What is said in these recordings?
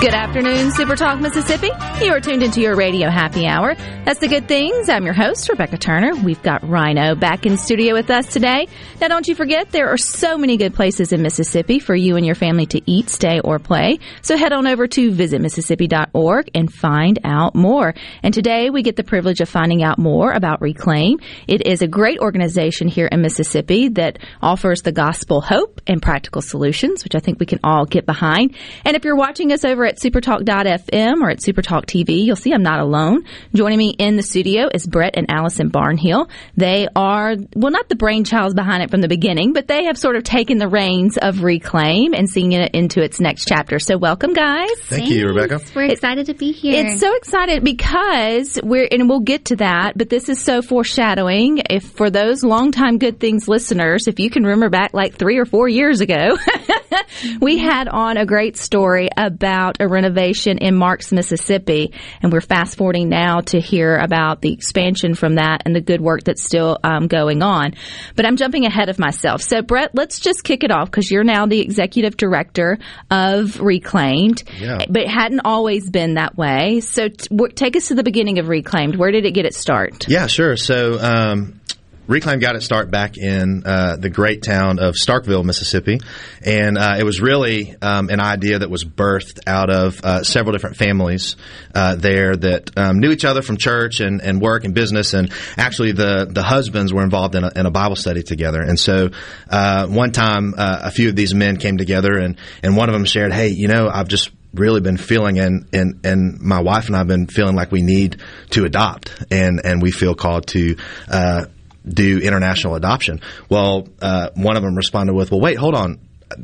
Good afternoon, Super Talk Mississippi. You are tuned into your radio happy hour. That's the good things. I'm your host, Rebecca Turner. We've got Rhino back in studio with us today. Now, don't you forget, there are so many good places in Mississippi for you and your family to eat, stay, or play. So head on over to visitmississippi.org and find out more. And today we get the privilege of finding out more about Reclaim. It is a great organization here in Mississippi that offers the gospel hope and practical solutions, which I think we can all get behind. And if you're watching us over at supertalk.fm or at supertalk TV, you'll see I'm not alone. Joining me in the studio is Brett and Allison Barnhill. They are, well, not the brainchilds behind it from the beginning, but they have sort of taken the reins of Reclaim and seeing it into its next chapter. So welcome, guys. Thank you, Rebecca. We're excited to be here. It's so excited because we're, and we'll get to that, but this is so foreshadowing. If for those longtime Good Things listeners, if you can remember back like three or four years ago, we had on a great story about a renovation in Marks, Mississippi, and we're fast forwarding now to hear about the expansion from that and the good work that's still um, going on. But I'm jumping ahead of myself. So, Brett, let's just kick it off because you're now the executive director of Reclaimed, Yeah. but it hadn't always been that way. So, t- w- take us to the beginning of Reclaimed. Where did it get its start? Yeah, sure. So, um, Reclaim got its start back in uh, the great town of Starkville, Mississippi, and uh, it was really um, an idea that was birthed out of uh, several different families uh, there that um, knew each other from church and, and work and business, and actually the the husbands were involved in a, in a Bible study together. And so, uh, one time, uh, a few of these men came together, and and one of them shared, "Hey, you know, I've just really been feeling and, and and my wife and I've been feeling like we need to adopt and and we feel called to uh, do international adoption. Well, uh, one of them responded with, "Well, wait, hold on,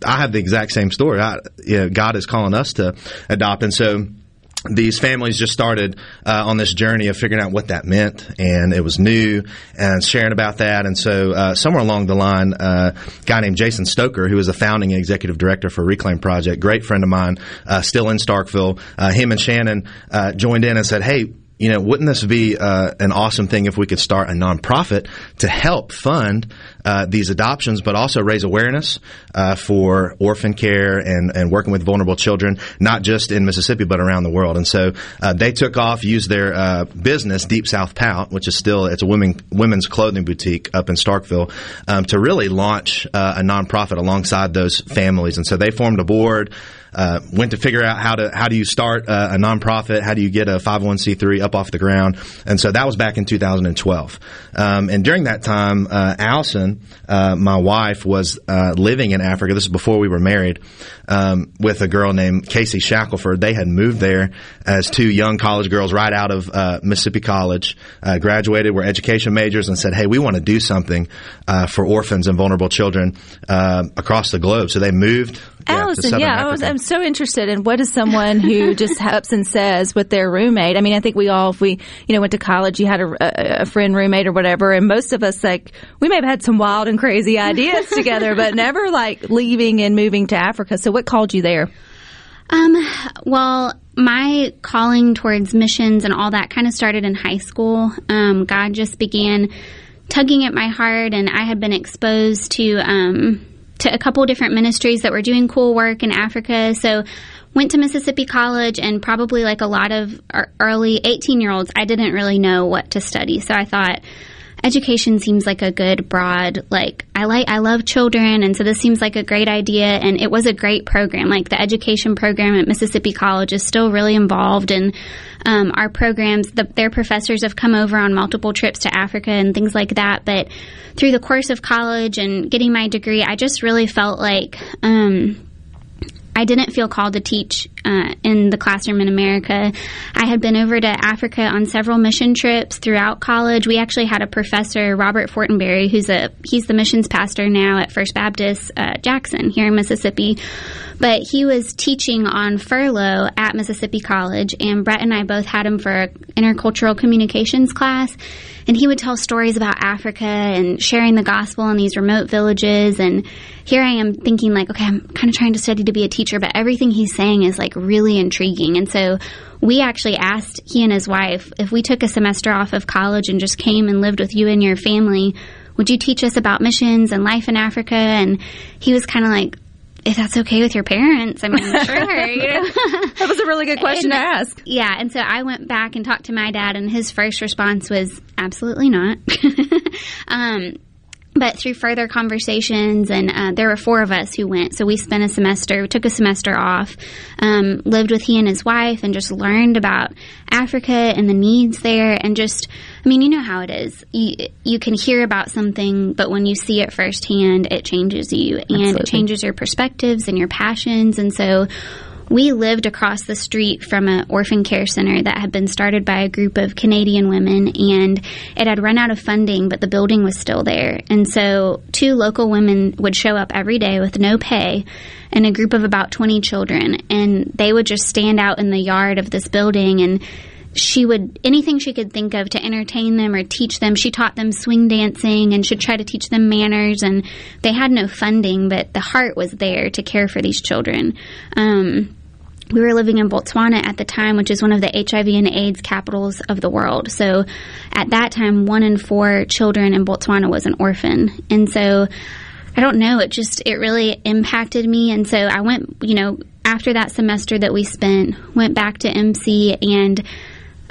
I have the exact same story. I, you know, God is calling us to adopt," and so these families just started uh, on this journey of figuring out what that meant, and it was new and sharing about that. And so, uh, somewhere along the line, uh, a guy named Jason Stoker, who is the founding executive director for Reclaim Project, great friend of mine, uh, still in Starkville, uh, him and Shannon uh, joined in and said, "Hey." You know, wouldn't this be uh, an awesome thing if we could start a nonprofit to help fund uh, these adoptions, but also raise awareness uh, for orphan care and, and working with vulnerable children, not just in Mississippi but around the world. And so uh, they took off, used their uh, business, Deep South Pout, which is still it's a women women's clothing boutique up in Starkville, um, to really launch uh, a nonprofit alongside those families. And so they formed a board. Uh, went to figure out how to how do you start uh, a nonprofit, how do you get a 501c3 up off the ground, and so that was back in 2012. Um, and during that time, uh, Allison, uh, my wife, was uh, living in Africa. This is before we were married, um, with a girl named Casey Shackelford. They had moved there as two young college girls right out of uh, Mississippi College, uh, graduated, were education majors, and said, "Hey, we want to do something uh, for orphans and vulnerable children uh, across the globe." So they moved. Yeah, Allison, Southern yeah, I was, I'm so interested in what is someone who just ups and says with their roommate. I mean, I think we all, if we, you know, went to college, you had a, a, a friend roommate or whatever, and most of us, like, we may have had some wild and crazy ideas together, but never like leaving and moving to Africa. So what called you there? Um, well, my calling towards missions and all that kind of started in high school. Um, God just began tugging at my heart, and I had been exposed to um, to a couple different ministries that were doing cool work in Africa. So, went to Mississippi College, and probably like a lot of early eighteen year olds, I didn't really know what to study. So I thought education seems like a good broad like I like I love children and so this seems like a great idea and it was a great program. Like the education program at Mississippi College is still really involved in um, our programs the, their professors have come over on multiple trips to Africa and things like that but through the course of college and getting my degree I just really felt like um, I didn't feel called to teach uh, in the classroom in America. I had been over to Africa on several mission trips throughout college. We actually had a professor, Robert Fortenberry, who's a he's the missions pastor now at First Baptist uh, Jackson here in Mississippi. But he was teaching on furlough at Mississippi College, and Brett and I both had him for intercultural communications class. And he would tell stories about Africa and sharing the gospel in these remote villages. And here I am thinking, like, okay, I'm kind of trying to study to be a teacher, but everything he's saying is like really intriguing. And so we actually asked he and his wife if we took a semester off of college and just came and lived with you and your family, would you teach us about missions and life in Africa? And he was kind of like, if that's okay with your parents, I mean, sure. You know? That was a really good question And- to ask. Yeah, and so I went back and talked to my dad, and his first response was absolutely not. um, but through further conversations, and uh, there were four of us who went, so we spent a semester, took a semester off, um, lived with he and his wife, and just learned about Africa and the needs there, and just, I mean, you know how it is. You, you can hear about something, but when you see it firsthand, it changes you, and Absolutely. it changes your perspectives and your passions, and so we lived across the street from an orphan care center that had been started by a group of Canadian women, and it had run out of funding, but the building was still there. And so, two local women would show up every day with no pay and a group of about 20 children, and they would just stand out in the yard of this building and she would anything she could think of to entertain them or teach them she taught them swing dancing and should try to teach them manners and they had no funding but the heart was there to care for these children um, we were living in Botswana at the time, which is one of the HIV and AIDS capitals of the world. So at that time, one in four children in Botswana was an orphan. And so I don't know, it just, it really impacted me. And so I went, you know, after that semester that we spent, went back to MC and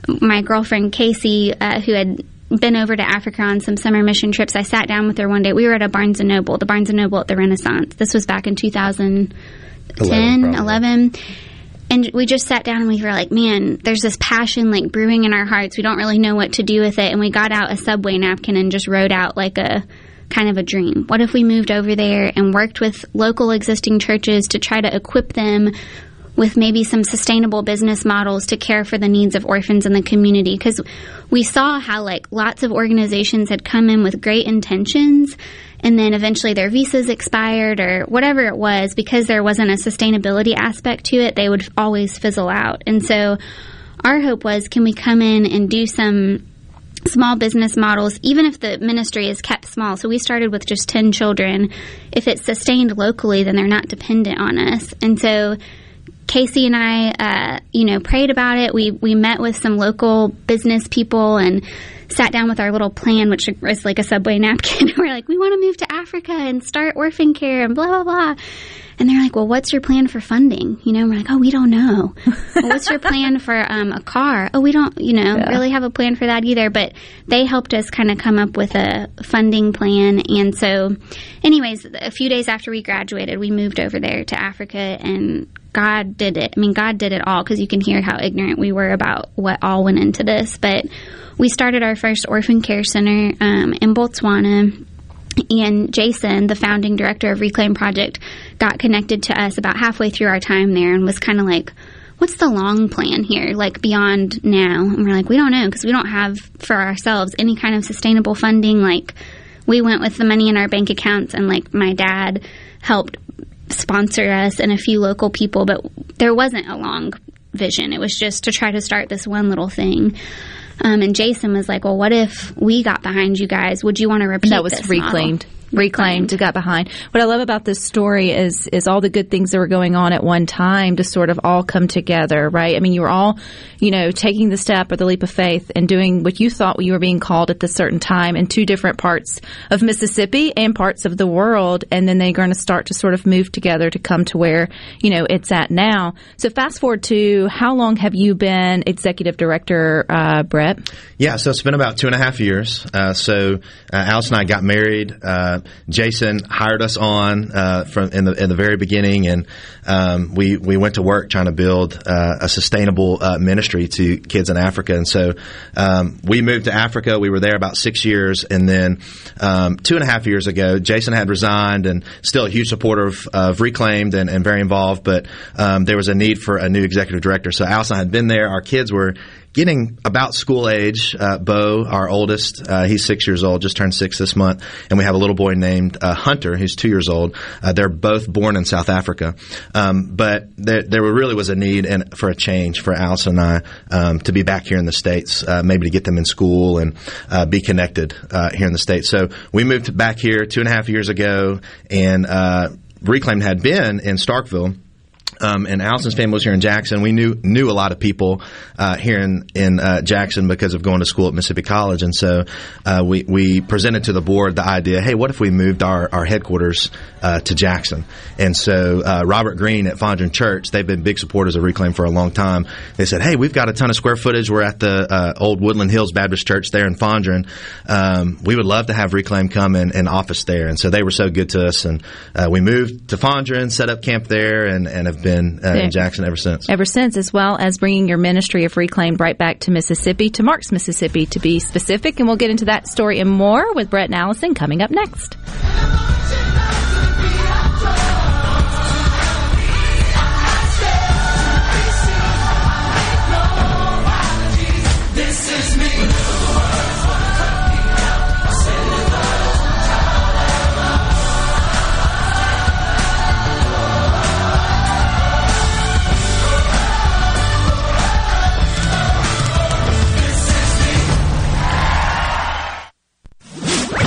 my girlfriend Casey, uh, who had been over to Africa on some summer mission trips, I sat down with her one day. We were at a Barnes and Noble, the Barnes and Noble at the Renaissance. This was back in 2010, 11, 11. And we just sat down and we were like, man, there's this passion like brewing in our hearts. We don't really know what to do with it. And we got out a subway napkin and just wrote out like a kind of a dream. What if we moved over there and worked with local existing churches to try to equip them with maybe some sustainable business models to care for the needs of orphans in the community because we saw how like lots of organizations had come in with great intentions and then eventually their visas expired or whatever it was because there wasn't a sustainability aspect to it they would always fizzle out and so our hope was can we come in and do some small business models, even if the ministry is kept small. So we started with just 10 children. If it's sustained locally, then they're not dependent on us. And so Casey and I, uh, you know, prayed about it. We, we met with some local business people and sat down with our little plan, which was like a subway napkin. We're like, we want to move to Africa and start orphan care and blah, blah, blah. And they're like, well, what's your plan for funding? You know, and we're like, oh, we don't know. well, what's your plan for um, a car? Oh, we don't, you know, really have a plan for that either. But they helped us kind of come up with a funding plan. And so, anyways, a few days after we graduated, we moved over there to Africa and God did it. I mean, God did it all because you can hear how ignorant we were about what all went into this. But we started our first orphan care center um, in Botswana and Jason, the founding director of Reclaim Project, got connected to us about halfway through our time there and was kind of like, what's the long plan here, like beyond now? And we're like, we don't know because we don't have for ourselves any kind of sustainable funding. Like, we went with the money in our bank accounts, and like my dad helped sponsor us and a few local people, but there wasn't a long vision. It was just to try to start this one little thing. Um, and Jason was like, "Well, what if we got behind you guys? Would you want to repeat that was this model?" Reclaimed got behind. What i love about this story is is all the good things that were going on at one time to sort of all come together right? I mean you were all you know taking the step or the leap of faith and doing what you thought you were being called at this certain time in two different parts of mississippi and parts of the world and then they're going to start to sort of move together to come to where you know it's at now. So fast forward to how long have you been executive director uh, brett? Yeah, so it's been about two and a half years. Uh, so uh, Alice and I got married Jason hired us on uh, from in the in the very beginning, and um, we we went to work trying to build uh, a sustainable uh, ministry to kids in Africa. And so um, we moved to Africa. We were there about six years, and then um, two and a half years ago, Jason had resigned, and still a huge supporter of, of Reclaimed and, and very involved. But um, there was a need for a new executive director. So Allison had been there. Our kids were getting about school age. Uh, Bo, our oldest, uh, he's six years old, just turned six this month, and we have a little boy named uh, Hunter, who's two years old. Uh, they're both born in South Africa, um, but there, there, really was a need and for a change for Allison and I um, to be back here in the states, uh, maybe to get them in school and uh, be connected here in the states. So we moved back here two and a half years ago, and Reclaimed had been in Starkville um, and Allison's family was here in Jackson. We knew knew a lot of people uh, here in in uh, Jackson because of going to school at Mississippi College, and so uh, we we presented to the board the idea: Hey, what if we moved our our headquarters uh, to Jackson? And so uh, Robert Green at Fondren Church, they've been big supporters of Reclaim for a long time. They said, Hey, we've got a ton of square footage. We're at the uh, old Woodland Hills Baptist Church there in Fondren. Um, we would love to have Reclaim come in and office there, and so they were so good to us, and we moved to Fondren, set up camp there, and and have been uh, in Jackson ever since. Ever since, as well as bringing your ministry of Reclaimed right back to Mississippi, to Marks, Mississippi, to be specific. And we'll get into that story and more with Brett and Allison coming up next.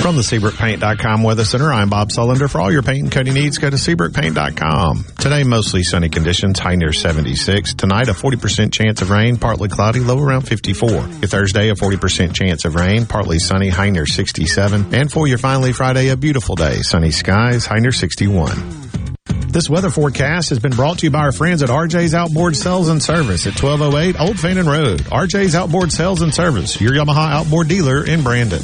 From the SeabrookPaint.com Weather Center, I'm Bob Sullender. For all your paint and coating needs, go to SeabrookPaint.com. Today, mostly sunny conditions, high near 76. Tonight, a 40% chance of rain, partly cloudy, low around 54. Your Thursday, a 40% chance of rain, partly sunny, high near 67. And for your finally Friday, a beautiful day, sunny skies, high near 61. This weather forecast has been brought to you by our friends at RJ's Outboard Sales and Service at 1208 Old Fannin Road. RJ's Outboard Sales and Service, your Yamaha outboard dealer in Brandon.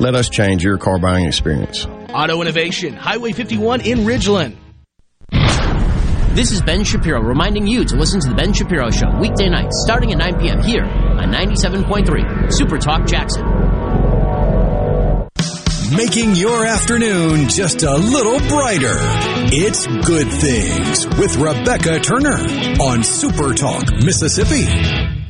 Let us change your car buying experience. Auto Innovation, Highway 51 in Ridgeland. This is Ben Shapiro reminding you to listen to The Ben Shapiro Show weekday nights starting at 9 p.m. here on 97.3 Super Talk Jackson. Making your afternoon just a little brighter. It's Good Things with Rebecca Turner on Super Talk, Mississippi.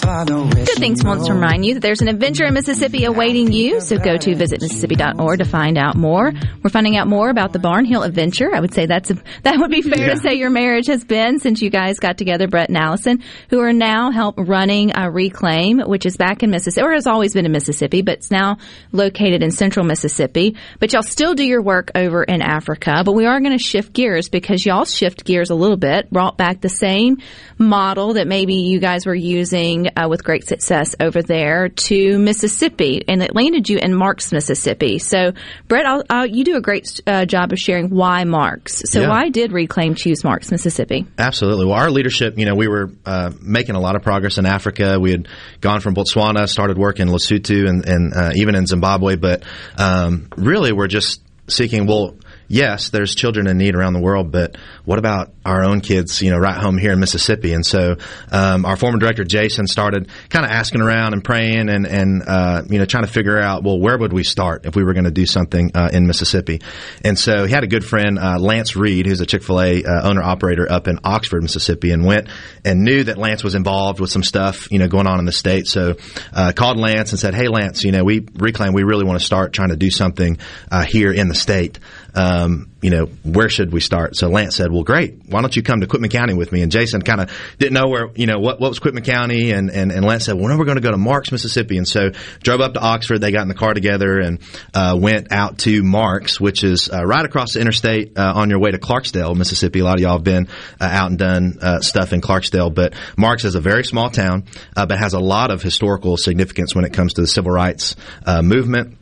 Follow Wants to remind you that there's an adventure in Mississippi awaiting you, so go to visitmississippi.org to find out more. We're finding out more about the Barnhill adventure. I would say that's a, that would be fair Yeah. to say your marriage has been since you guys got together, Brett and Allison, who are now help running uh, Reclaim, which is back in Mississippi, or has always been in Mississippi, but it's now located in central Mississippi. But y'all still do your work over in Africa, but we are going to shift gears because y'all shift gears a little bit, brought back the same model that maybe you guys were using uh, with great success over there to Mississippi, and it landed you in Marks, Mississippi. So, Brett, I'll, I'll, you do a great uh, job of sharing why Marks. So, Yeah. why did Reclaim choose Marks, Mississippi? Absolutely. Well, our leadership, you know, we were uh, making a lot of progress in Africa. We had gone from Botswana, started work in Lesotho, and, and uh, even in Zimbabwe. But um, really, we're just seeking. Well, yes, there's children in need around the world, but what about our own kids? You know, right home here in Mississippi. And so, um, our former director Jason started kind of asking around and praying, and and uh, you know, trying to figure out well, where would we start if we were going to do something uh, in Mississippi? And so, he had a good friend, uh, Lance Reed, who's a Chick Fil A uh, owner operator up in Oxford, Mississippi, and went and knew that Lance was involved with some stuff, you know, going on in the state. So, uh, called Lance and said, "Hey, Lance, you know, we reclaim. We really want to start trying to do something uh, here in the state." Um, you know, where should we start? So Lance said, well, great. Why don't you come to Quitman County with me? And Jason kind of didn't know where, you know, what, what was Quitman County. And, and, and Lance said, well, no, we're going to go to Marks, Mississippi. And so drove up to Oxford. They got in the car together and, uh, went out to Marks, which is, uh, right across the interstate, uh, on your way to Clarksdale, Mississippi. A lot of y'all have been, uh, out and done, uh, stuff in Clarksdale. But Marks is a very small town, uh, but has a lot of historical significance when it comes to the civil rights, movement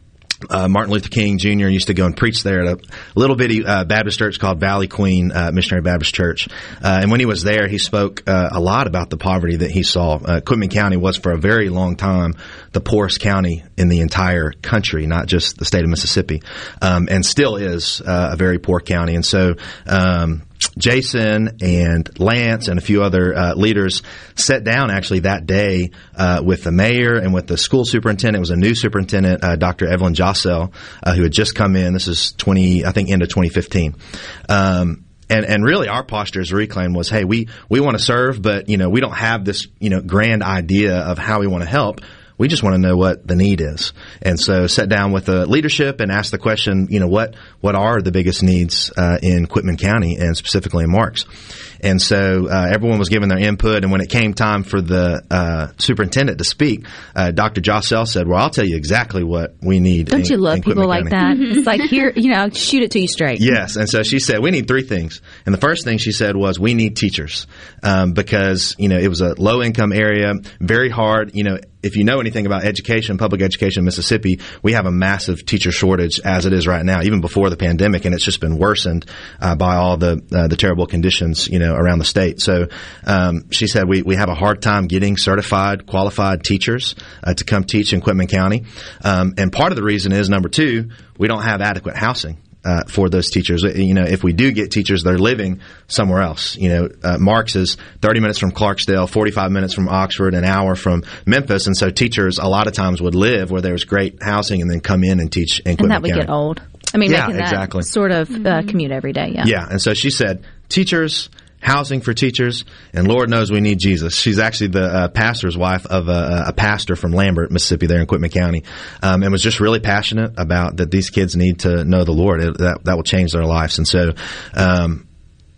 uh, Martin Luther King Jr. used to go and preach there at a little bitty uh, Baptist church called Valley Queen uh, Missionary Baptist Church. Uh, and when he was there, he spoke uh, a lot about the poverty that he saw. Uh, Quitman County was for a very long time the poorest county in the entire country, not just the state of Mississippi, um, and still is a very poor county. And so. Um, Jason and Lance and a few other uh, leaders sat down actually that day uh, with the mayor and with the school superintendent. It was a new superintendent, uh, Dr. Evelyn Jossell, uh, who had just come in. This is 20, I think, end of 2015. Um, and, and really our posture as Reclaim was, hey, we, we want to serve, but, you know, we don't have this, you know, grand idea of how we want to help. We just want to know what the need is. And so sat down with the leadership and asked the question, you know, what, what are the biggest needs, uh, in Quitman County and specifically in Marks? And so, uh, everyone was giving their input. And when it came time for the, uh, superintendent to speak, uh, Dr. Jossell said, well, I'll tell you exactly what we need. Don't in- you love in people Quitman like County." that? It's like here, you know, shoot it to you straight. Yes, and so she said we need three things. And the first thing she said was we need teachers um, because you know it was a low income area, very hard. You know, if you know anything about education, public education in Mississippi, we have a massive teacher shortage as it is right now, even before the pandemic, and it's just been worsened uh, by all the uh, the terrible conditions you know around the state. So um, she said we we have a hard time getting certified, qualified teachers uh, to come teach in Quitman County, um, and part of the reason is number two, we don't have adequate housing uh, for those teachers. You know, if we do get teachers, they're living somewhere else. You know, uh, Marks is 30 minutes from Clarksdale, 45 minutes from Oxford, an hour from Memphis, and so teachers a lot of times would live where there's great housing and then come in and teach in And Quitman that would County. get old. I mean, Yeah, making that exactly. sort of uh, commute every day. Yeah. Yeah, and so she said, teachers, housing for teachers, and Lord knows we need Jesus. She's actually the uh, pastor's wife of a, a pastor from Lambert, Mississippi, there in Quitman County, um, and was just really passionate about that these kids need to know the Lord. It, that that will change their lives, and so um,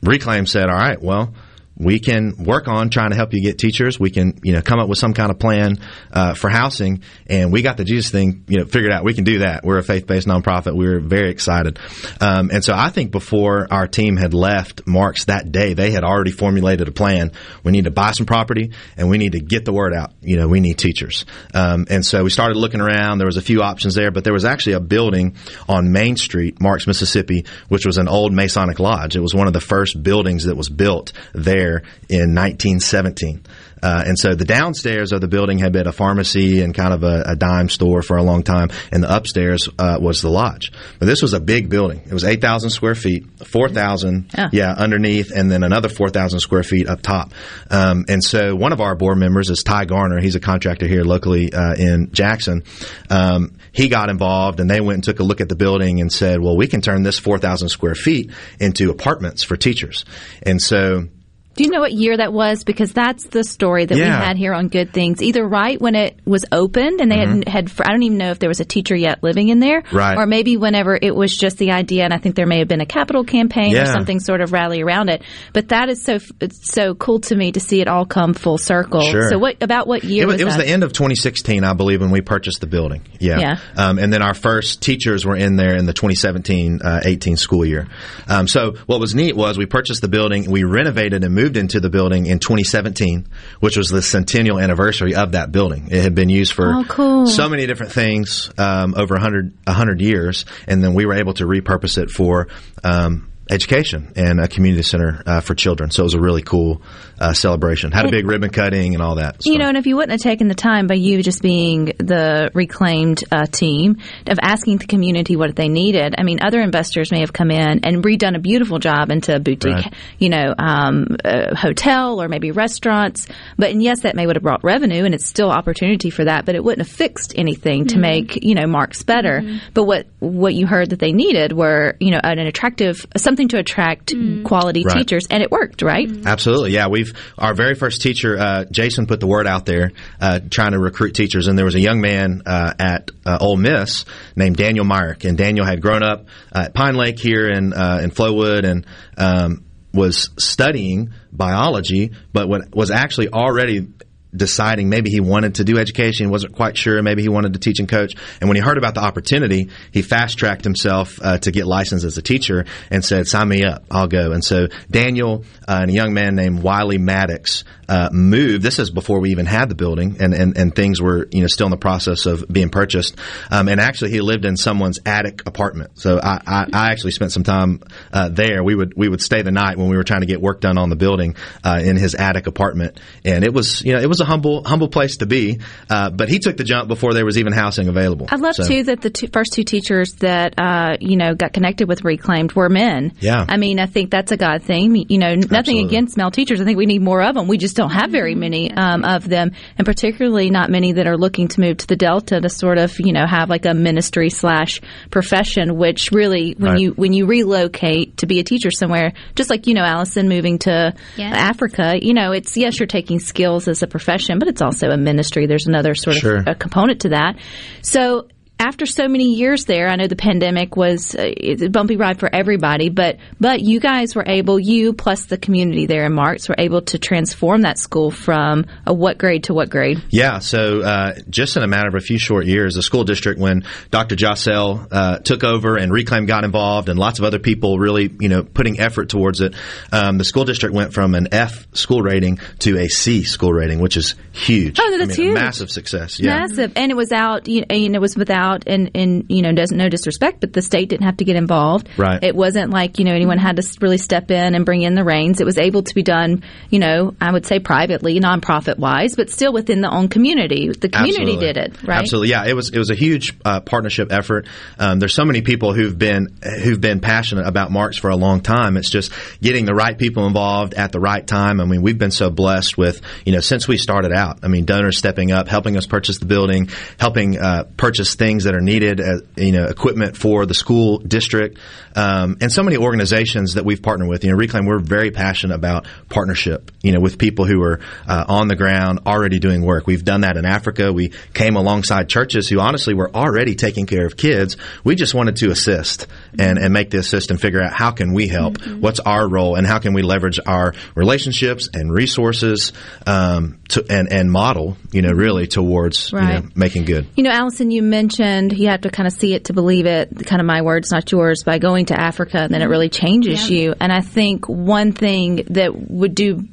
Reclaim said, "All right, well." We can work on trying to help you get teachers. We can, you know, come up with some kind of plan uh, for housing. And we got the Jesus thing, you know, figured out. We can do that. We're a faith-based nonprofit. We were very excited. Um, and so I think before our team had left Marks that day, they had already formulated a plan. We need to buy some property and we need to get the word out. You know, we need teachers. Um, and so we started looking around. There was a few options there, but there was actually a building on Main Street, Marks, Mississippi, which was an old Masonic lodge. It was one of the first buildings that was built there there in 1917. Uh, and so the downstairs of the building had been a pharmacy and kind of a, a dime store for a long time, and the upstairs uh, was the lodge. But this was a big building. It was 8,000 square feet, 4,000, Yeah. yeah, underneath, and then another 4,000 square feet up top. Um, and so one of our board members is Ty Garner. He's a contractor here locally uh, in Jackson. Um, he got involved, and they went and took a look at the building and said, "Well, we can turn this 4,000 square feet into apartments for teachers." And so Do you know what year that was? Because that's the story that we had here on Good Things. Either right when it was opened and they Mhm. had had I don't even know if there was a teacher yet living in there, Right. Or maybe whenever it was just the idea, and I think there may have been a capital campaign or something sort of rally around it. But that is so it's so cool to me to see it all come full circle. Sure. So what about what year it was, was it was the end of 2016, I believe, when we purchased the building. Yeah. Yeah. Um, and then our first teachers were in there in the 2017 uh, 18 school year. Um, so what was neat was we purchased the building, we renovated and moved into the building in 2017, which was the centennial anniversary of that building. It had been used for Oh, cool. so many different things um, over 100, 100 years, and then we were able to repurpose it for. Um, Education and a community center uh, for children, so it was a really cool uh, celebration. Had a big ribbon cutting and all that. You know, and if you wouldn't have taken the time by you just being the reclaimed uh, team of asking the community what they needed, I mean, other investors may have come in and redone a beautiful job into a boutique, Right. you know, um, a hotel or maybe restaurants. But and yes, that may would have brought revenue, and it's still opportunity for that. But it wouldn't have fixed anything to Mhm. make you know marks better. But what what you heard that they needed were you know an attractive something to attract quality Right. teachers, and it worked, right? Absolutely, yeah. We've our very first teacher, uh, Jason, put the word out there uh, trying to recruit teachers, and there was a young man uh, at uh, Ole Miss named Daniel Myrick, and Daniel had grown up uh, at Pine Lake here in uh, in Flowood, and um, was studying biology, but what was actually already deciding maybe he wanted to do education, wasn't quite sure, maybe he wanted to teach and coach. And when he heard about the opportunity, he fast tracked himself uh, to get licensed as a teacher and said, "Sign me up, I'll go." And so Daniel uh, and a young man named Wiley Maddox uh, moved. This is before we even had the building, and, and and things were you know still in the process of being purchased. Um, and actually, he lived in someone's attic apartment. So I, I, I actually spent some time uh, there. We would we would stay the night when we were trying to get work done on the building uh, in his attic apartment, and it was you know it was a humble humble place to be. Uh, but he took the jump before there was even housing available. I love So- too that the two, first two teachers that uh, you know got connected with Reclaimed were men. Yeah. I mean, I think that's a God thing. You know, nothing Absolutely. against male teachers. I think we need more of them. We just don't have very many um, of them, and particularly not many that are looking to move to the Delta to sort of you know have like a ministry slash profession. Which really, when Right. you when you relocate to be a teacher somewhere, just like you know, Allison moving to Yes. Africa, you know, it's yes, you're taking skills as a profession, but it's also a ministry. There's another sort Sure. of a component to that. So after so many years there, I know the pandemic was uh, a bumpy ride for everybody, but but you guys were able, you plus the community there in Marks were able to transform that school from a what grade to what grade? Yeah, so uh, just in a matter of a few short years, the school district, when Dr. Jossell uh, took over and Reclaim got involved, and lots of other people really, you know, putting effort towards it, um, the school district went from an F school rating to a C school rating, which is huge. Oh, that's I mean, huge. A massive success. Yeah. Massive, and it was out. You know, and it was without, and and you know, doesn't no disrespect, but the state didn't have to get involved. Right. It wasn't like you know anyone had to really step in and bring in the reins. It was able to be done. You know, I would say privately, nonprofit wise, but still within the own community. The community Absolutely. did it, right? Absolutely, yeah. It was it was a huge uh, partnership effort. Um, there's so many people who've been who've been passionate about Marks for a long time. It's just getting the right people involved at the right time. I mean, we've been so blessed with you know since we started out. I mean, donors stepping up, helping us purchase the building, helping uh, purchase things that are needed, uh, you know, equipment for the school district, um, and so many organizations that we've partnered with. You know, Reclaim, we're very passionate about partnership. You know, with people who are uh, on the ground already doing work. We've done that in Africa. We came alongside churches who honestly were already taking care of kids. We just wanted to assist and, and make the assist and figure out how can we help? What's our role and how can we leverage our relationships and resources um, to, and, and model, you know, really towards you know, making good. You know, Allison, you mentioned you have to kind of see it to believe it, kind of my words, not yours, by going to Africa, and then it mm-hmm. really changes you. And I think one thing that would do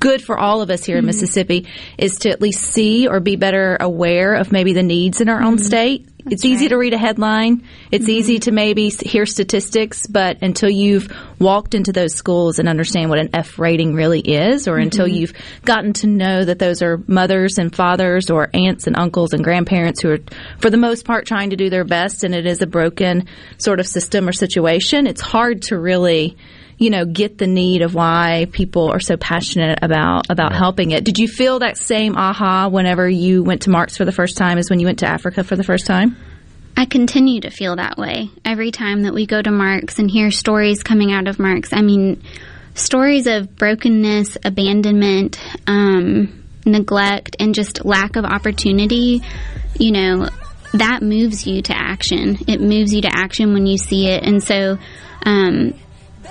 good for all of us here in mm-hmm. Mississippi is to at least see or be better aware of maybe the needs in our own mm-hmm. state. It's easy to read a headline. It's Mm-hmm. easy to maybe hear statistics, but until you've walked into those schools and understand what an F rating really is, or until Mhm. you've gotten to know that those are mothers and fathers or aunts and uncles and grandparents who are, for the most part, trying to do their best and it is a broken sort of system or situation, it's hard to really you know, get the need of why people are so passionate about about helping it. Did you feel that same aha whenever you went to Marks for the first time as when you went to Africa for the first time? I continue to feel that way every time that we go to Marks and hear stories coming out of Marks. I mean, stories of brokenness, abandonment, um, neglect, and just lack of opportunity. You know, that moves you to action. It moves you to action when you see it. And so, um,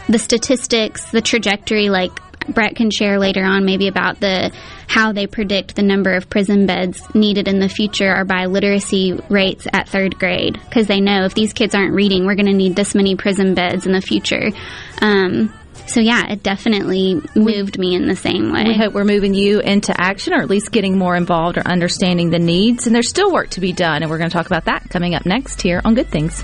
the statistics, the trajectory, like Brett can share later on, maybe about the how they predict the number of prison beds needed in the future are by literacy rates at third grade because they know if these kids aren't reading, we're going to need this many prison beds in the future. Um, so yeah, it definitely moved me in the same way. We hope we're moving you into action or at least getting more involved or understanding the needs. And there's still work to be done. And we're going to talk about that coming up next here on Good Things.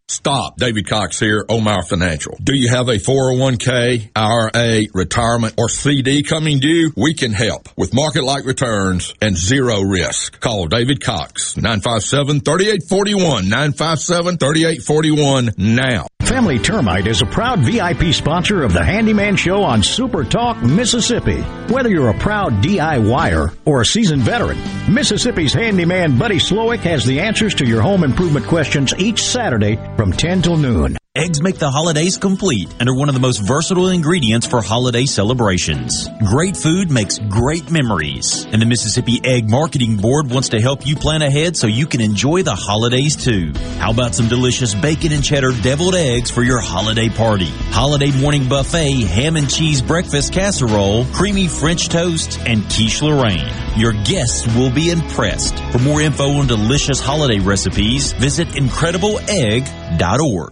Stop. David Cox here, Omar Financial. Do you have a 401k, IRA, retirement, or CD coming due? We can help with market-like returns and zero risk. Call David Cox, 957-3841, 957-3841 now. Family Termite is a proud VIP sponsor of the Handyman Show on Super Talk, Mississippi. Whether you're a proud DIYer or a seasoned veteran, Mississippi's handyman Buddy Slowick has the answers to your home improvement questions each Saturday from 10 till noon. Eggs make the holidays complete and are one of the most versatile ingredients for holiday celebrations. Great food makes great memories, and the Mississippi Egg Marketing Board wants to help you plan ahead so you can enjoy the holidays too. How about some delicious bacon and cheddar deviled eggs for your holiday party? Holiday morning buffet, ham and cheese breakfast casserole, creamy French toast, and quiche Lorraine. Your guests will be impressed. For more info on delicious holiday recipes, visit incredibleegg.org.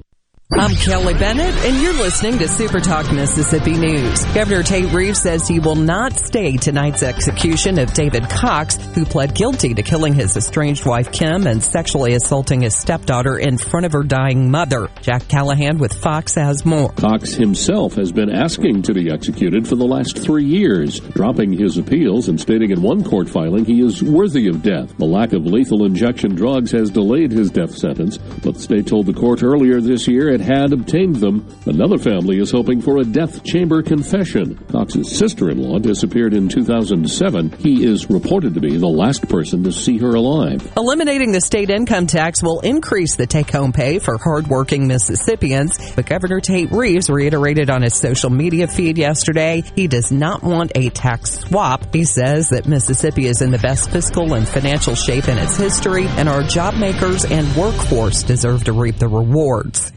I'm Kelly Bennett, and you're listening to Super Talk Mississippi News. Governor Tate Reeves says he will not stay tonight's execution of David Cox, who pled guilty to killing his estranged wife Kim and sexually assaulting his stepdaughter in front of her dying mother. Jack Callahan with Fox has more. Cox himself has been asking to be executed for the last three years, dropping his appeals and stating in one court filing he is worthy of death. The lack of lethal injection drugs has delayed his death sentence, but the state told the court earlier this year it had obtained them. Another family is hoping for a death chamber confession. Cox's sister-in-law disappeared in 2007. He is reported to be the last person to see her alive. Eliminating the state income tax will increase the take-home pay for hardworking Mississippians, but Governor Tate Reeves reiterated on his social media feed yesterday he does not want a tax swap. He says that Mississippi is in the best fiscal and financial shape in its history, and our job makers and workforce deserve to reap the rewards.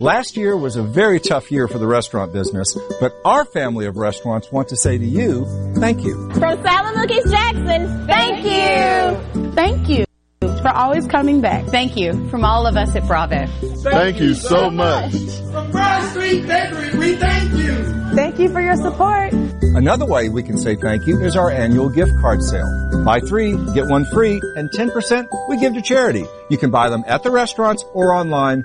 Last year was a very tough year for the restaurant business, but our family of restaurants want to say to you, thank you. From Sal & Mookie's Jackson, thank you. Thank you for always coming back. Thank you from all of us at Bravo. Thank you so much. From Broad Street Bakery, we thank you. Thank you for your support. Another way we can say thank you is our annual gift card sale. Buy three, get one free, and 10% we give to charity. You can buy them at the restaurants or online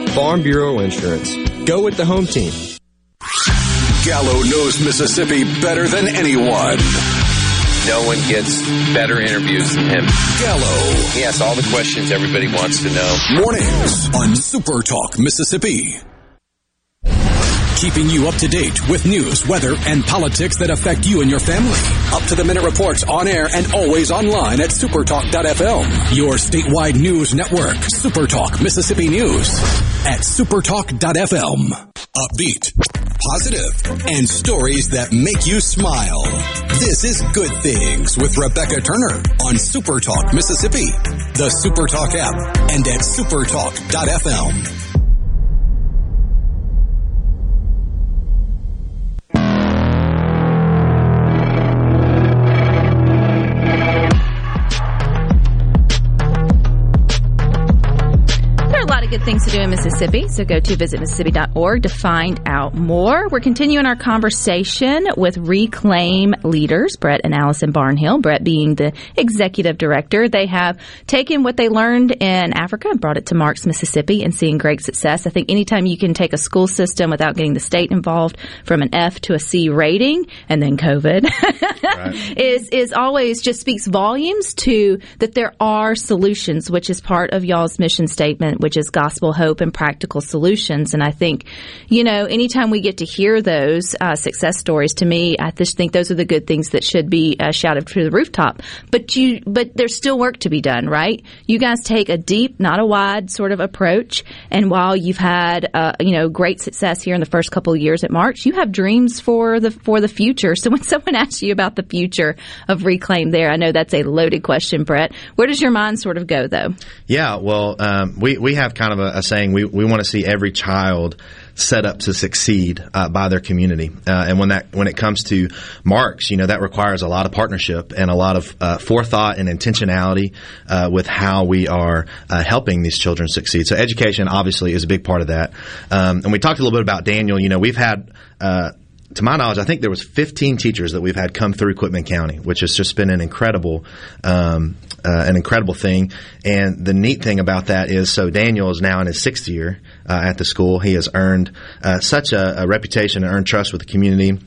Farm Bureau Insurance. Go with the home team. Gallo knows Mississippi better than anyone. No one gets better interviews than him. Gallo. He asks all the questions everybody wants to know. Mornings on Super Talk Mississippi. Keeping you up to date with news, weather, and politics that affect you and your family. Up to the minute reports on air and always online at supertalk.fm. Your statewide news network, Supertalk Mississippi News at supertalk.fm. Upbeat, positive, and stories that make you smile. This is Good Things with Rebecca Turner on Supertalk Mississippi, the Supertalk app, and at supertalk.fm. good things to do in Mississippi, so go to visitmississippi.org to find out more. We're continuing our conversation with Reclaim leaders, Brett and Allison Barnhill. Brett being the executive director. They have taken what they learned in Africa and brought it to Marks, Mississippi and seeing great success. I think anytime you can take a school system without getting the state involved from an F to a C rating and then COVID is, is always just speaks volumes to that there are solutions, which is part of y'all's mission statement, which is gospel hope and practical solutions. And I think, you know, anytime we get to hear those uh, success stories, to me, I just think those are the good things that should be uh, shouted to the rooftop. But you, but there's still work to be done, right? You guys take a deep, not a wide sort of approach. And while you've had, uh, you know, great success here in the first couple of years at Marks, you have dreams for the for the future. So when someone asks you about the future of Reclaim, there, I know that's a loaded question, Brett. Where does your mind sort of go, though? Yeah, well, um, we we have kind of a, a saying we we want to see every child set up to succeed uh, by their community, uh, and when that when it comes to marks, you know that requires a lot of partnership and a lot of uh, forethought and intentionality uh, with how we are uh, helping these children succeed. So education obviously is a big part of that, um, and we talked a little bit about Daniel. You know, we've had uh, to my knowledge, I think there was 15 teachers that we've had come through Quitman County, which has just been an incredible, um, uh, an incredible thing. And the neat thing about that is, so Daniel is now in his sixth year uh, at the school. He has earned uh, such a, a reputation and earned trust with the community.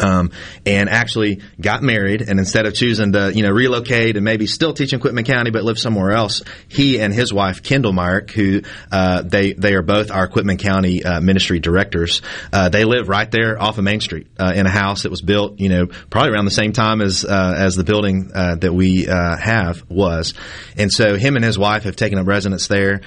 Um, and actually got married. And instead of choosing to, you know, relocate and maybe still teach in Quitman County but live somewhere else, he and his wife Kendall Myrick, who uh, they they are both our Quitman County uh, ministry directors, uh, they live right there off of Main Street uh, in a house that was built, you know, probably around the same time as uh, as the building uh, that we have was. And so him and his wife have taken up residence there,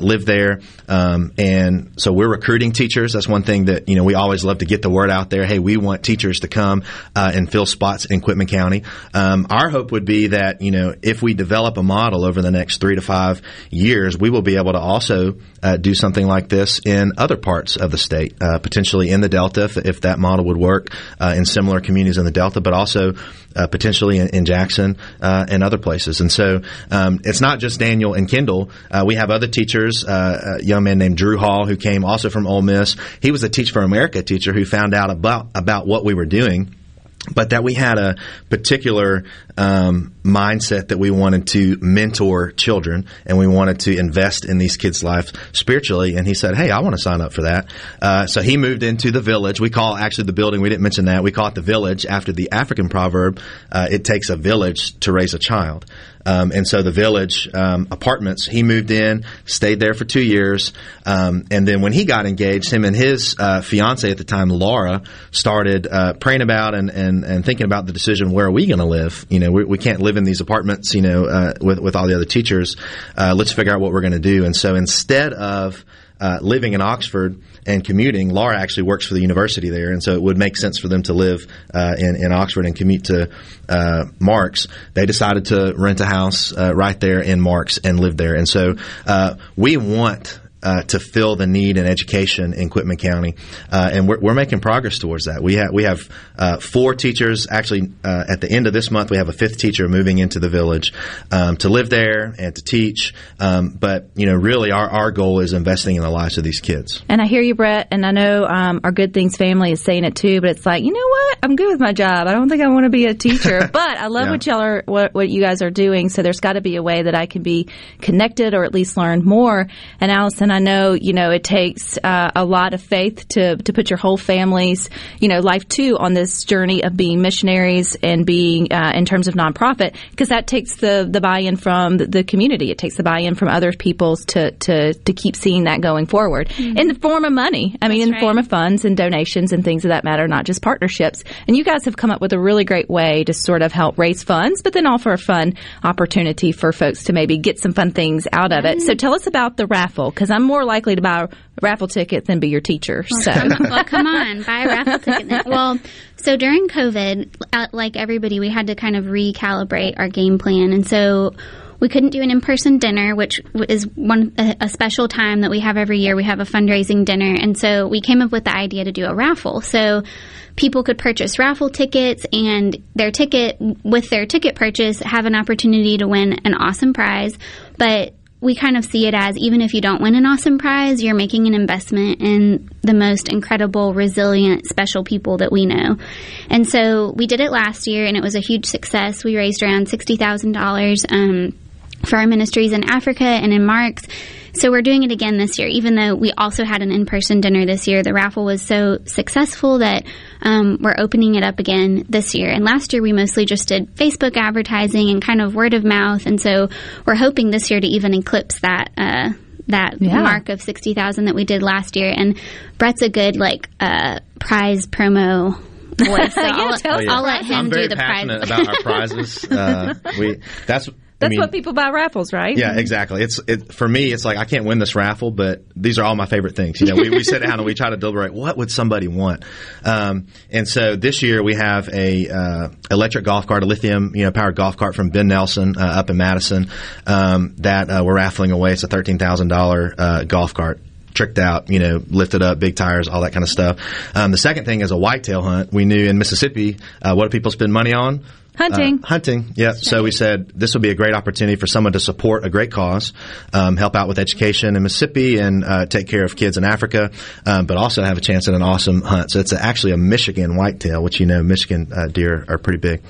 live there, um, and so we're recruiting teachers. That's one thing that you know we always love to get the word out there. Hey, we want teachers to come uh, and fill spots in Quitman County. Um, our hope would be that you know if we develop a model over the next three to five years, we will be able to also uh, do something like this in other parts of the state, uh, potentially in the Delta, if, if that model would work uh, in similar communities in the Delta, but also uh, potentially in, in Jackson uh, and other places. And so um, it's not just Daniel and Kendall. We have other teachers. A young man named Drew Hall who came also from Ole Miss. He was a Teach for America teacher who found out about about what we were doing but that we had a particular um, mindset that we wanted to mentor children and we wanted to invest in these kids' lives spiritually. And he said, "Hey, I want to sign up for that." Uh, so he moved into the village. We call actually the building. We didn't mention that. We call it the village after the African proverb. Uh, it takes a village to raise a child. Um, and so the village um, apartments, he moved in, stayed there for two years, um, and then when he got engaged, him and his uh, fiance at the time, Laura, started uh, praying about and, and, and thinking about the decision where are we going to live? You know, we, we, can't live in these apartments, you know, uh, with with all the other teachers. Uh, let's figure out what we're going to do. And so instead of uh, living in Oxford and commuting, Laura actually works for the university there, and so it would make sense for them to live uh, in, in Oxford and commute to uh, Marks. They decided to rent a house uh, right there in Marks and live there, and so uh, we want uh, to fill the need in education in Quitman County, uh, and we're, we're, making progress towards that. We have we have uh, four teachers. Actually, uh, at the end of this month, we have a fifth teacher moving into the village um, to live there and to teach. Um, but you know, really, our, our goal is investing in the lives of these kids. And I hear you, Brett, and I know um, our Good Things family is saying it too. But it's like, you know what? I'm good with my job. I don't think I want to be a teacher, but I love yeah. what y'all are what, what you guys are doing. So there's got to be a way that I can be connected or at least learn more. And Allison and I know, you know, it takes uh, a lot of faith to, to put your whole family's, you know, life too on this journey of being missionaries and being uh, in terms of nonprofit because that takes the, the buy-in from the, community. It takes the buy-in from other people's to, to, to keep seeing that going forward mm-hmm. in the form of money. I mean, That's in the right. form of funds and donations and things of that matter, not just partnerships. And you guys have come up with a really great way to sort of help raise funds, but then offer a fun opportunity for folks to maybe get some fun things out of it. Mm-hmm. So tell us about the raffle because I'm more likely to buy a raffle ticket than be your teacher. So, come, well, come on, buy a raffle ticket. Then. Well, so during COVID, uh, like everybody, we had to kind of recalibrate our game plan, and so we couldn't do an in-person dinner, which is one a, a, special time that we have every year. We have a fundraising dinner, and so we came up with the idea to do a raffle. So people could purchase raffle tickets, and their ticket with their ticket purchase have an opportunity to win an awesome prize. But we kind of see it as even if you don't win an awesome prize, you're making an investment in the most incredible, resilient, special people that we know. And so we did it last year, and it was a huge success. We raised around $60,000 um, for our ministries in Africa and in Marks. So we're doing it again this year, even though we also had an in-person dinner this year. The raffle was so successful that um, we're opening it up again this year. And last year we mostly just did Facebook advertising and kind of word of mouth. And so we're hoping this year to even eclipse that. Uh, that yeah. mark of 60,000 that we did last year. And Brett's a good, like, uh, prize promo voice. So yeah, I'll, oh, yeah. I'll, let him I'm do the prize. about our prizes. Uh, we, that's that's I mean, what people buy raffles, right? Yeah, exactly. It's it, for me. It's like I can't win this raffle, but these are all my favorite things. You know, we, we sit down and we try to deliberate what would somebody want. Um, and so this year we have a uh, electric golf cart, a lithium you know powered golf cart from Ben Nelson uh, up in Madison um, that uh, we're raffling away. It's a thirteen thousand uh, golf cart tricked out, you know, lifted up, big tires, all that kind of stuff. Um, the second thing is a whitetail hunt. We knew in Mississippi, uh, what do people spend money on? Hunting. Uh, hunting, yeah. So we said this would be a great opportunity for someone to support a great cause, um, help out with education in Mississippi, and uh, take care of kids in Africa, um, but also have a chance at an awesome hunt. So it's a, actually a Michigan whitetail, which you know Michigan uh, deer are pretty big.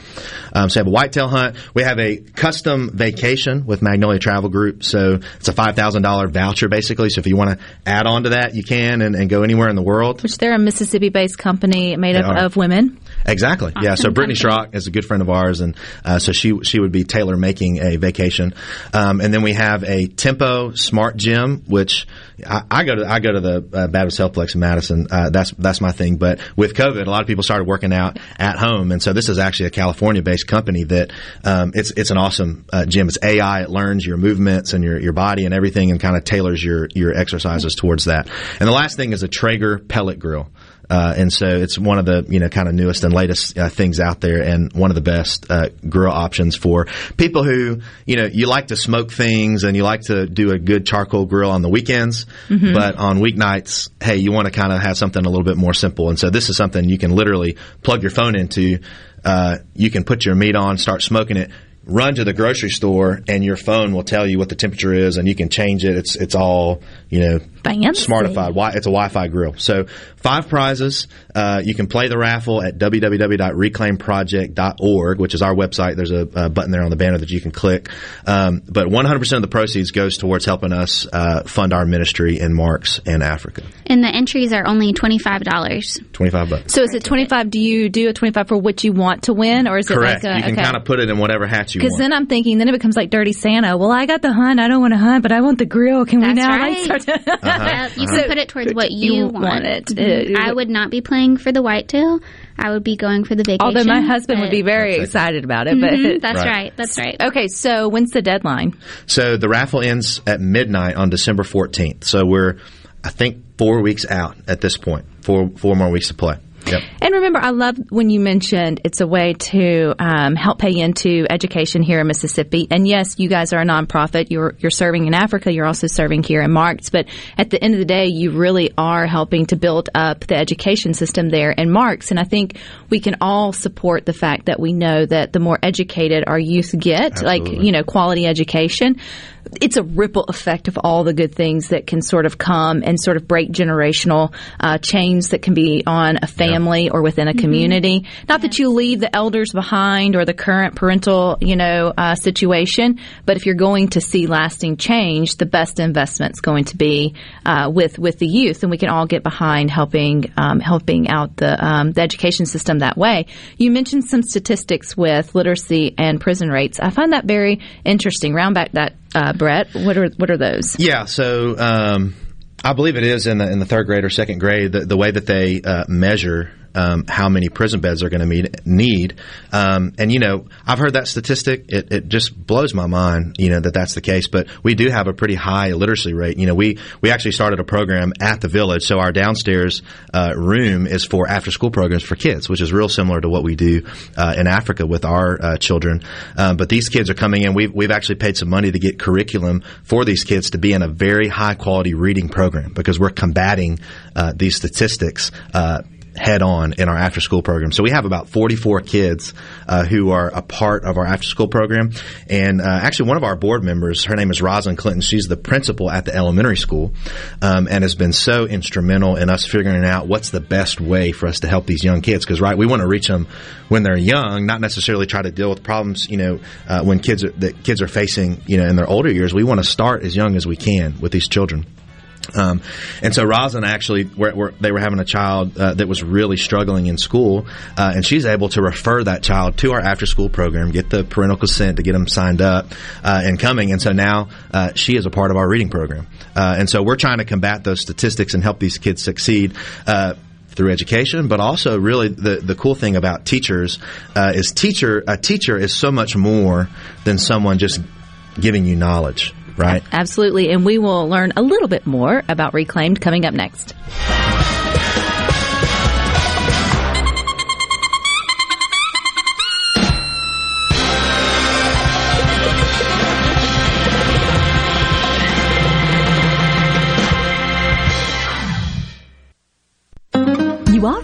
Um, so we have a whitetail hunt. We have a custom vacation with Magnolia Travel Group. So it's a five thousand dollar voucher basically. So if you want to add on to that, you can and, and, go anywhere in the world. Which they're a Mississippi based company made they up are. of women. Exactly. Yeah. So Brittany Schrock is a good friend of ours, and uh, so she she would be tailor making a vacation, um, and then we have a Tempo Smart Gym, which I, I go to. I go to the uh, Baptist Healthplex in Madison. Uh, that's that's my thing. But with COVID, a lot of people started working out at home, and so this is actually a California based company that um, it's it's an awesome uh, gym. It's AI. It learns your movements and your your body and everything, and kind of tailors your your exercises towards that. And the last thing is a Traeger pellet grill. Uh, and so it's one of the you know kind of newest and latest uh, things out there, and one of the best uh, grill options for people who you know you like to smoke things and you like to do a good charcoal grill on the weekends, Mhm. but on weeknights, hey, you want to kind of have something a little bit more simple. And so this is something you can literally plug your phone into. Uh, you can put your meat on, start smoking it. Run to the grocery store, and your phone will tell you what the temperature is, and you can change it. It's it's all you know Fancy. smartified. It's a Wi-Fi grill. So five prizes. Uh, you can play the raffle at www.reclaimproject.org, which is our website. There's a, a button there on the banner that you can click. Um, but 100% of the proceeds goes towards helping us uh, fund our ministry in Marks and Africa. And the entries are only $25. 25 bucks. So is it 25? Do you do a 25 for what you want to win, or is it Correct. like a, you can okay. kind of put it in whatever hat you want. Because then I'm thinking, then it becomes like Dirty Santa. Well, I got the hunt. I don't want to hunt, but I want the grill. Can we now right. like start to? Yep, you Uh-huh. can put it towards what you, You want. want it. Mhm. Uh, I would not be playing for the whitetail. I would be going for the vacation. Although my husband would be very excited about it, Mhm, but that's Right. right. That's right. Okay, so when's the deadline? So the raffle ends at midnight on December 14th. So we're, I think, four weeks out at this point. Four four more weeks to play. Yep. And remember, I love when you mentioned it's a way to um, help pay into education here in Mississippi. And yes, you guys are a nonprofit. You're you're serving in Africa. You're also serving here in Marks. But at the end of the day, you really are helping to build up the education system there in Marks. And I think we can all support the fact that we know that the more educated our youth get, like you know, quality education. It's a ripple effect of all the good things that can sort of come and sort of break generational uh, chains that can be on a family or within a community. Not that you leave the elders behind or the current parental, you know, uh, situation, but if you're going to see lasting change, the best investment's going to be uh, with with the youth, and we can all get behind helping um, helping out the um, the education system that way. You mentioned some statistics with literacy and prison rates. I find that very interesting. Round back that, uh, Brett. What are what are those? Yeah, so um, I believe it is in the in the third grade or second grade the, the way that they uh, measure um, how many prison beds they're going to need. Um, and you know, I've heard that statistic. It, it just blows my mind. You know that that's the case. But we do have a pretty high literacy rate. You know, we we actually started a program at the village. So our downstairs uh, room is for after school programs for kids, which is real similar to what we do uh, in Africa with our uh, children. Um, but these kids are coming in. We've we've actually paid some money to get curriculum for these kids to be in a very high quality reading program because we're combating uh, these statistics. Head on in our after school program. So we have about 44 kids uh, who are a part of our after school program. And uh, actually, one of our board members, her name is Rosalind Clinton. She's the principal at the elementary school um, and has been so instrumental in us figuring out what's the best way for us to help these young kids. Because, right, we want to reach them when they're young, not necessarily try to deal with problems, you know, uh, when kids are, that kids are facing, you know, in their older years. We want to start as young as we can with these children. Um, and so Roslyn actually, were, were, they were having a child uh, that was really struggling in school, uh, and she's able to refer that child to our after school program, get the parental consent to get them signed up uh, and coming. And so now uh, she is a part of our reading program. Uh, and so we're trying to combat those statistics and help these kids succeed. Uh, through education, but also really the, the cool thing about teachers uh, is teacher a teacher is so much more than someone just giving you knowledge, right? Absolutely. And we will learn a little bit more about Reclaimed coming up next.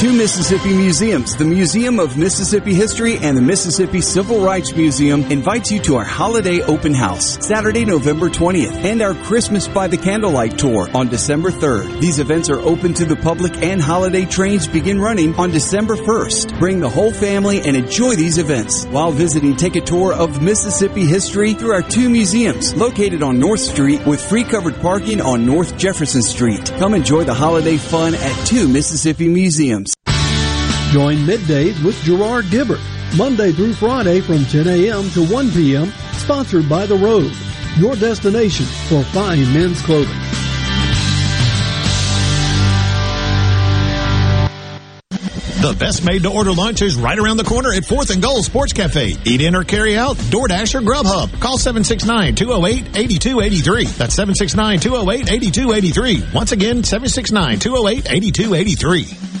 Two Mississippi museums, the Museum of Mississippi History and the Mississippi Civil Rights Museum invites you to our holiday open house, Saturday, November 20th, and our Christmas by the Candlelight Tour on December 3rd. These events are open to the public and holiday trains begin running on December 1st. Bring the whole family and enjoy these events. While visiting, take a tour of Mississippi history through our two museums located on North Street with free covered parking on North Jefferson Street. Come enjoy the holiday fun at two Mississippi museums. Join Middays with Gerard Gibert, Monday through Friday from 10 a.m. to 1 p.m., sponsored by The Road, your destination for fine men's clothing. The best made to order lunch is right around the corner at 4th and Gold Sports Cafe. Eat in or carry out, DoorDash or Grubhub. Call 769-208-8283. That's 769-208-8283. Once again, 769-208-8283.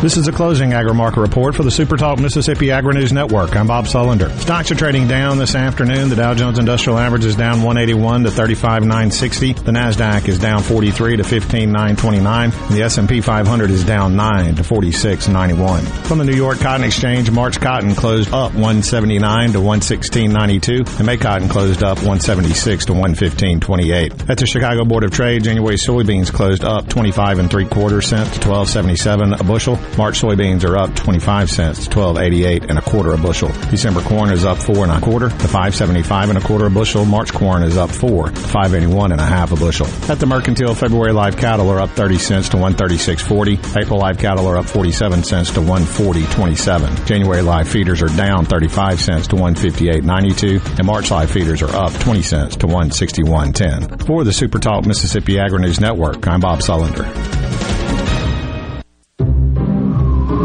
This is a closing agri-market report for the Super Talk Mississippi Agri-News Network. I'm Bob Sullender. Stocks are trading down this afternoon. The Dow Jones Industrial Average is down 181 to 35,960. The Nasdaq is down 43 to 15,929. The S&P 500 is down 9 to 46,91. From the New York Cotton Exchange, March cotton closed up 179 to 116.92. And May cotton closed up 176 to 115.28. At the Chicago Board of Trade, January soybeans closed up 25 and three quarter cents to 12.77 a bushel. March soybeans are up 25 cents to 12.88 and a quarter a bushel. December corn is up four and a quarter to 5.75 and a quarter a bushel. March corn is up four to 5.81 and a half a bushel. At the Mercantile, February live cattle are up 30 cents to 136.40. April live cattle are up 47 cents to 140.27. January live feeders are down 35 cents to 158.92 and March live feeders are up 20 cents to 161.10. For the Super Talk Mississippi Agri News Network, I'm Bob Sullender.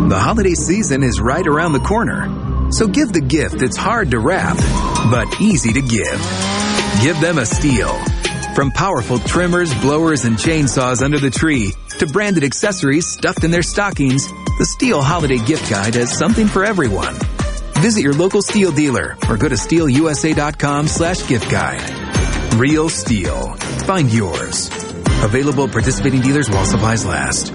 The holiday season is right around the corner. So give the gift that's hard to wrap, but easy to give. Give them a Stihl. From powerful trimmers, blowers, and chainsaws under the tree to branded accessories stuffed in their stockings, the Stihl Holiday Gift Guide has something for everyone. Visit your local Stihl dealer or go to stihlusa.com slash gift guide. Real Stihl. Find yours. Available at participating dealers while supplies last.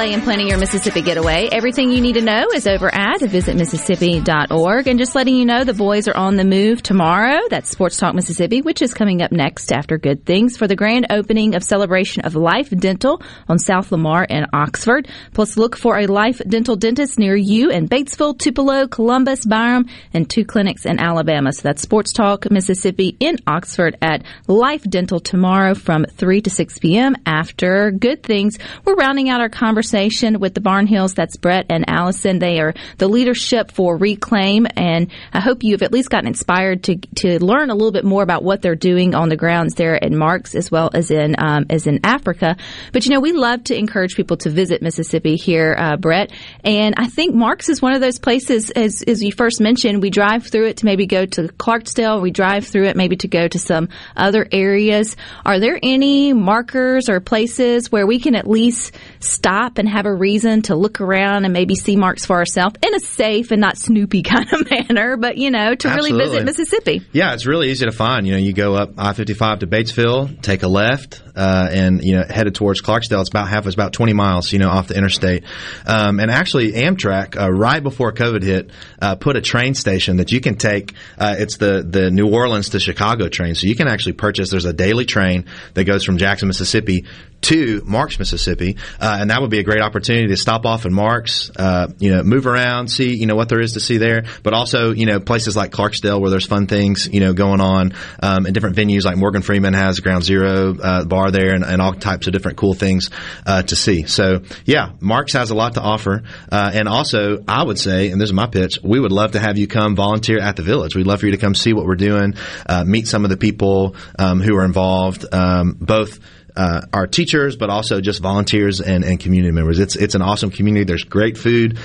Delay in planning your Mississippi getaway. Everything you need to know is over at visitmississippi.org. And just letting you know, the boys are on the move tomorrow. That's Sports Talk Mississippi, which is coming up next after Good Things for the grand opening of Celebration of Life Dental on South Lamar in Oxford. Plus, look for a Life Dental dentist near you in Batesville, Tupelo, Columbus, Byram, and two clinics in Alabama. So that's Sports Talk Mississippi in Oxford at Life Dental tomorrow from 3 to 6 p.m. after Good Things. We're rounding out our conversation conversation with the Barnhills. That's Brett and Allison. They are the leadership for Reclaim, and I hope you've at least gotten inspired to to learn a little bit more about what they're doing on the grounds there in Marks as well as in um, as in Africa. But you know, we love to encourage people to visit Mississippi here, uh, Brett, and I think Marks is one of those places. As as you first mentioned, we drive through it to maybe go to Clarksdale. We drive through it maybe to go to some other areas. Are there any markers or places where we can at least stop and have a reason to look around and maybe see marks for ourselves in a safe and not Snoopy kind of manner, but you know, to really visit Mississippi? Yeah, it's really easy to find. You know, you go up I fifty five to Batesville, take a left, uh, and you know headed towards Clarksdale. It's about half. It's about twenty miles. You know, off the interstate. Um, and actually, Amtrak uh, right before COVID hit uh, put a train station that you can take. Uh, it's the the New Orleans to Chicago train, so you can actually purchase. There's a daily train that goes from Jackson, Mississippi to Marks, Mississippi, uh, and that would be a great opportunity to stop off in Marks, uh, you know, move around, see, you know, what there is to see there, but also, you know, places like Clarksdale where there's fun things, you know, going on, um, and different venues like Morgan Freeman has Ground Zero, uh, bar there and, and all types of different cool things, uh, to see. So, yeah, Marks has a lot to offer, uh, and also, I would say, and this is my pitch, we would love to have you come volunteer at the village. We'd love for you to come see what we're doing, uh, meet some of the people, um, who are involved, um, both, uh, our teachers, but also just volunteers and, and community members. It's it's an awesome community. There's great food.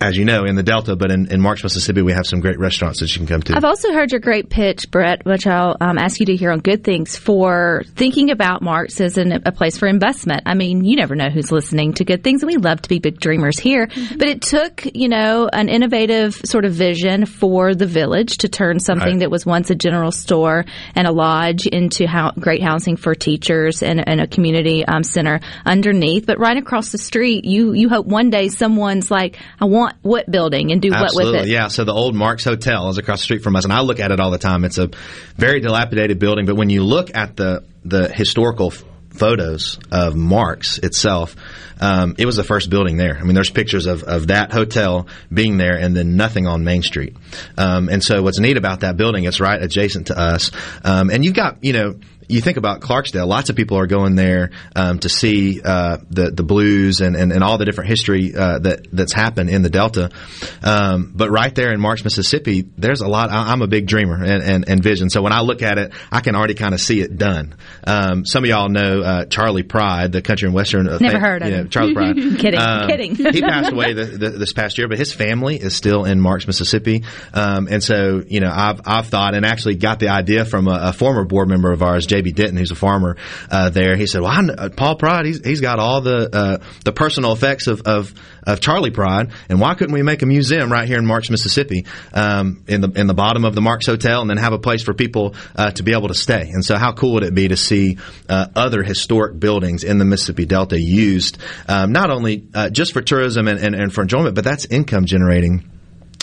As you know, in the Delta, but in, in Marks, Mississippi, we have some great restaurants that you can come to. I've also heard your great pitch, Brett, which I'll um, ask you to hear on Good Things for thinking about Marks as an, a place for investment. I mean, you never know who's listening to Good Things, and we love to be big dreamers here. But it took, you know, an innovative sort of vision for the village to turn something Right. that was once a general store and a lodge into how, great housing for teachers and, and a community um, center underneath. But right across the street, you you hope one day someone's like, I want what building and do Absolutely, what with it. yeah. So the old Marks Hotel is across the street from us, and I look at it all the time. It's a very dilapidated building, but when you look at the the historical photos of Marks itself, um, it was the first building there. I mean, there's pictures of, of that hotel being there, and then nothing on Main Street. Um, and so what's neat about that building, it's right adjacent to us, um, and you've got you know you think about Clarksdale, lots of people are going there um, to see uh, the the blues and, and, and all the different history uh, that that's happened in the Delta. Um, but right there in Marks, Mississippi, there's a lot. I, I'm a big dreamer and, and, and vision. So when I look at it, I can already kind of see it done. Um, some of y'all know uh, Charley Pride, the country and western. Uh, Never heard of know, him. Charley Pride. Kidding, Um, kidding. he passed away the, the, this past year, but his family is still in Marks, Mississippi. Um, and so, you know, I've, I've thought and actually got the idea from a, a former board member of ours, JB Denton, who's a farmer uh, there. He said, "Well, I know, uh, Paul Pride, he's, he's got all the uh, the personal effects of, of of Charley Pride, and why couldn't we make a museum right here in Marks, Mississippi, um, in the in the bottom of the Marks Hotel, and then have a place for people uh, to be able to stay? And so, how cool would it be to see uh, other historic buildings in the Mississippi Delta used um, not only uh, just for tourism and, and, and for enjoyment, but that's income generating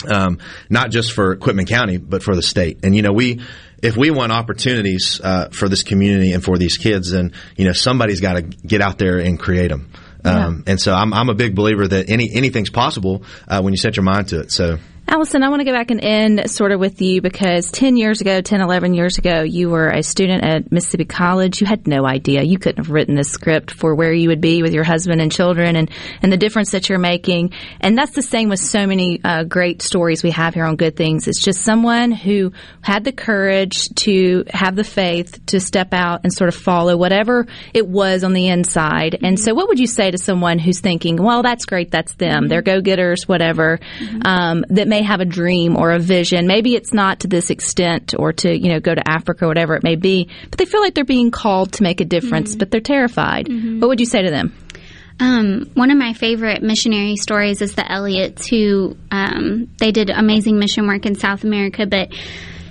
um, not just for Quitman County, but for the state. And you know, we if we want opportunities uh, for this community and for these kids, then you know somebody's got to get out there and create them. Um, and so I'm, I'm a big believer that any anything's possible uh, when you set your mind to it. So. Allison, I want to go back and end sort of with you because 10 years ago, 10, 11 years ago, you were a student at Mississippi College. You had no idea. You couldn't have written this script for where you would be with your husband and children and, and the difference that you're making. And that's the same with so many uh, great stories we have here on Good Things. It's just someone who had the courage to have the faith to step out and sort of follow whatever it was on the inside. And so, what would you say to someone who's thinking, well, that's great, that's them, they're go getters, whatever, um, that may have a dream or a vision? Maybe it's not to this extent or to, you know, go to Africa or whatever it may be, but they feel like they're being called to make a difference, but they're terrified. What would you say to them? Um, one of my favorite missionary stories is the Elliots, who um, they did amazing mission work in South America, but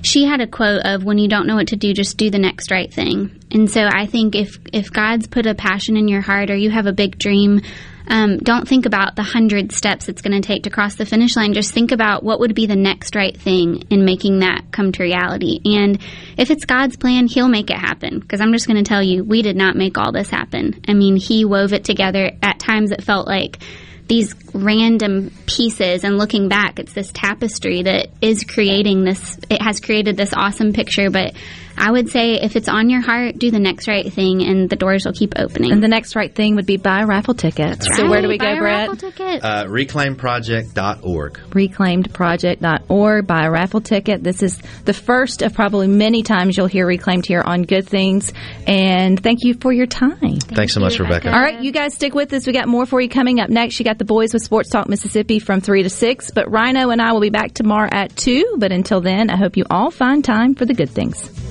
she had a quote of when you don't know what to do just do the next right thing and so i think if if god's put a passion in your heart or you have a big dream um, don't think about the hundred steps it's going to take to cross the finish line. Just think about what would be the next right thing in making that come to reality. And if it's god's plan he'll make it happen. Because i'm just going to tell you we did not make all this happen. I mean he wove it together. At times it felt like these random pieces and looking back it's this tapestry that is creating this it has created this awesome picture but I would say if it's on your heart, do the next right thing, and the doors will keep opening. And the next right thing would be buy a raffle ticket. So where do we Buy go, a Brett? raffle ticket. Uh, reclaimproject.org. reclaimedproject.org. Buy a raffle ticket. This is the first of probably many times you'll hear Reclaimed here on Good Things. And thank you for your time. Thanks so much, Rebecca. All right, you guys stick with us. We got more for you coming up next. You got the boys with Sports Talk Mississippi from 3 to 6. But Rhino and I will be back tomorrow at 2. But until then, I hope you all find time for the good things.